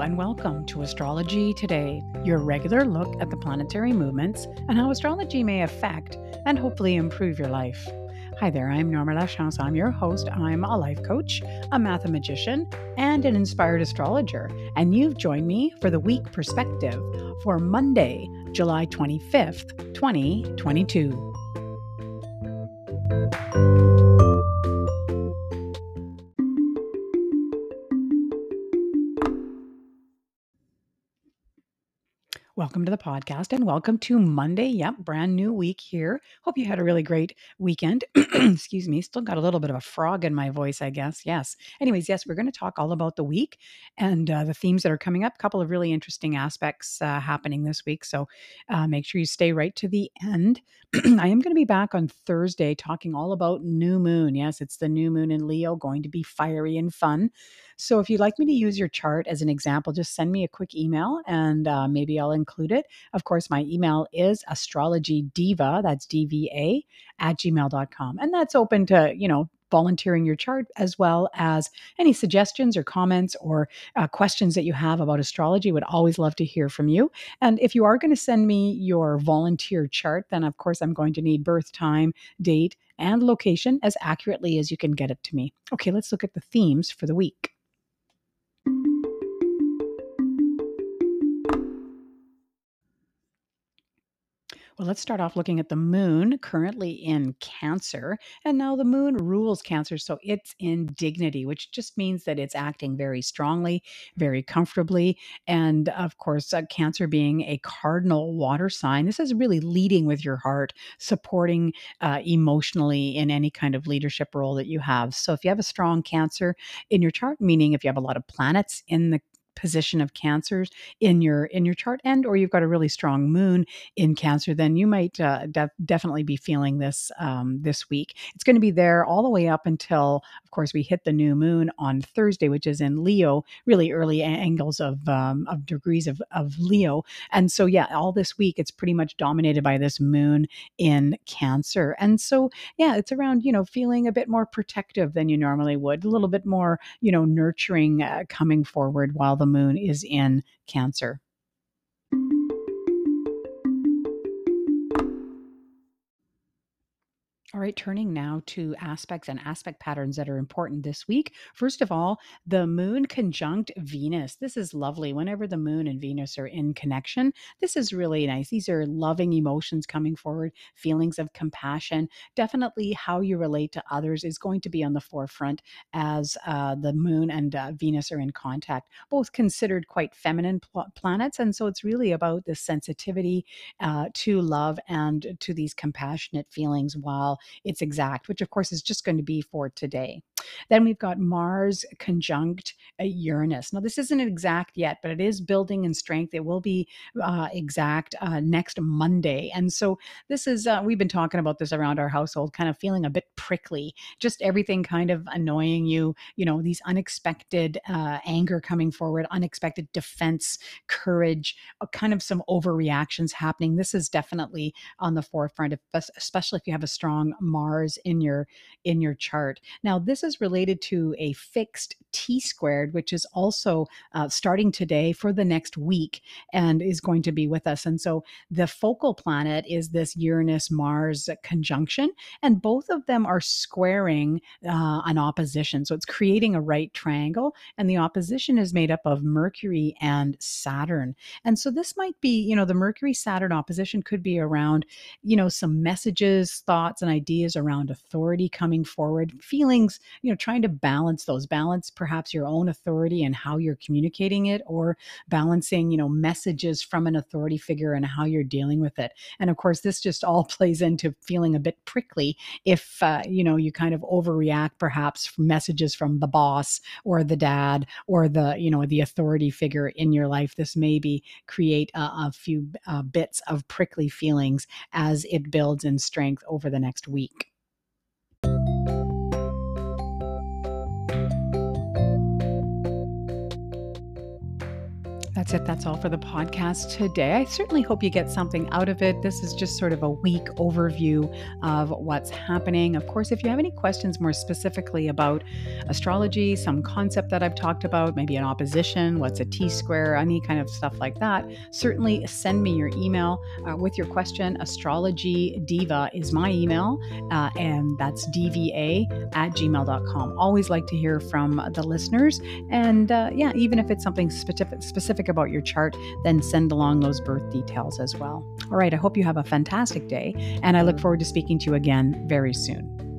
and welcome to Astrology Today, your regular look at the planetary movements and how astrology may affect and hopefully improve your life. Hi there, I'm Norma Lachance. I'm your host. I'm a life coach, a mathematician, and an inspired astrologer. And you've joined me for the week perspective for Monday, July 25th, 2022. Welcome to the podcast and welcome to Monday. Yep, brand new week here. Hope you had a really great weekend. Excuse me, still got a little bit of a frog in my voice, I guess. Yes. Anyways, yes, we're going to talk all about the week and uh, the themes that are coming up. A couple of really interesting aspects uh, happening this week. So uh, make sure you stay right to the end. I am going to be back on Thursday talking all about new moon. Yes, it's the new moon in Leo, going to be fiery and fun. So if you'd like me to use your chart as an example, just send me a quick email and uh, maybe I'll include it. Of course, my email is astrologydiva, that's D-V-A, at gmail.com. And that's open to, you know, volunteering your chart as well as any suggestions or comments or uh, questions that you have about astrology would always love to hear from you and if you are going to send me your volunteer chart then of course i'm going to need birth time date and location as accurately as you can get it to me okay let's look at the themes for the week Well, let's start off looking at the moon currently in Cancer. And now the moon rules Cancer. So it's in dignity, which just means that it's acting very strongly, very comfortably. And of course, uh, Cancer being a cardinal water sign, this is really leading with your heart, supporting uh, emotionally in any kind of leadership role that you have. So if you have a strong Cancer in your chart, meaning if you have a lot of planets in the position of cancers in your in your chart and or you've got a really strong moon in cancer then you might uh, de- definitely be feeling this um, this week. It's going to be there all the way up until of course we hit the new moon on thursday which is in leo really early angles of um, of degrees of, of leo. And so yeah all this week it's pretty much dominated by this moon in cancer. And so yeah it's around you know feeling a bit more protective than you normally would a little bit more you know nurturing uh, coming forward while the moon is in Cancer. All right, turning now to aspects and aspect patterns that are important this week. First of all, the moon conjunct Venus. This is lovely. Whenever the moon and Venus are in connection, this is really nice. These are loving emotions coming forward, feelings of compassion. Definitely how you relate to others is going to be on the forefront as uh, the moon and uh, Venus are in contact, both considered quite feminine pl- planets. And so it's really about the sensitivity uh, to love and to these compassionate feelings while it's exact, which of course is just going to be for today. Then we've got Mars conjunct uh, Uranus. Now, this isn't exact yet, but it is building in strength. It will be uh, exact uh, next Monday. And so, this is, uh, we've been talking about this around our household, kind of feeling a bit prickly, just everything kind of annoying you, you know, these unexpected uh, anger coming forward, unexpected defense, courage, uh, kind of some overreactions happening. This is definitely on the forefront, especially if you have a strong Mars in your in your chart. Now, this is related to a fixed T squared, which is also uh, starting today for the next week and is going to be with us. And so the focal planet is this Uranus Mars conjunction, and both of them are squaring uh, an opposition. So it's creating a right triangle, and the opposition is made up of Mercury and Saturn. And so this might be, you know, the Mercury Saturn opposition could be around, you know, some messages, thoughts, and ideas around authority coming forward, feelings, you know, trying to balance those, balance perhaps your own authority and how you're communicating it, or balancing, you know, messages from an authority figure and how you're dealing with it. And of course, this just all plays into feeling a bit prickly if, uh, you know, you kind of overreact perhaps from messages from the boss or the dad or the, you know, the authority figure in your life. This maybe create a, a few uh, bits of prickly feelings as it builds in strength over the next week. That's it. That's all for the podcast today. I certainly hope you get something out of it. This is just sort of a week overview of what's happening. Of course, if you have any questions more specifically about astrology, some concept that I've talked about, maybe an opposition, what's a T square, any kind of stuff like that, certainly send me your email uh, with your question. Astrology Diva is my email, uh, and that's dva at gmail.com. Always like to hear from the listeners. And uh, yeah, even if it's something specific, specific about your chart, then send along those birth details as well. All right, I hope you have a fantastic day, and I look forward to speaking to you again very soon.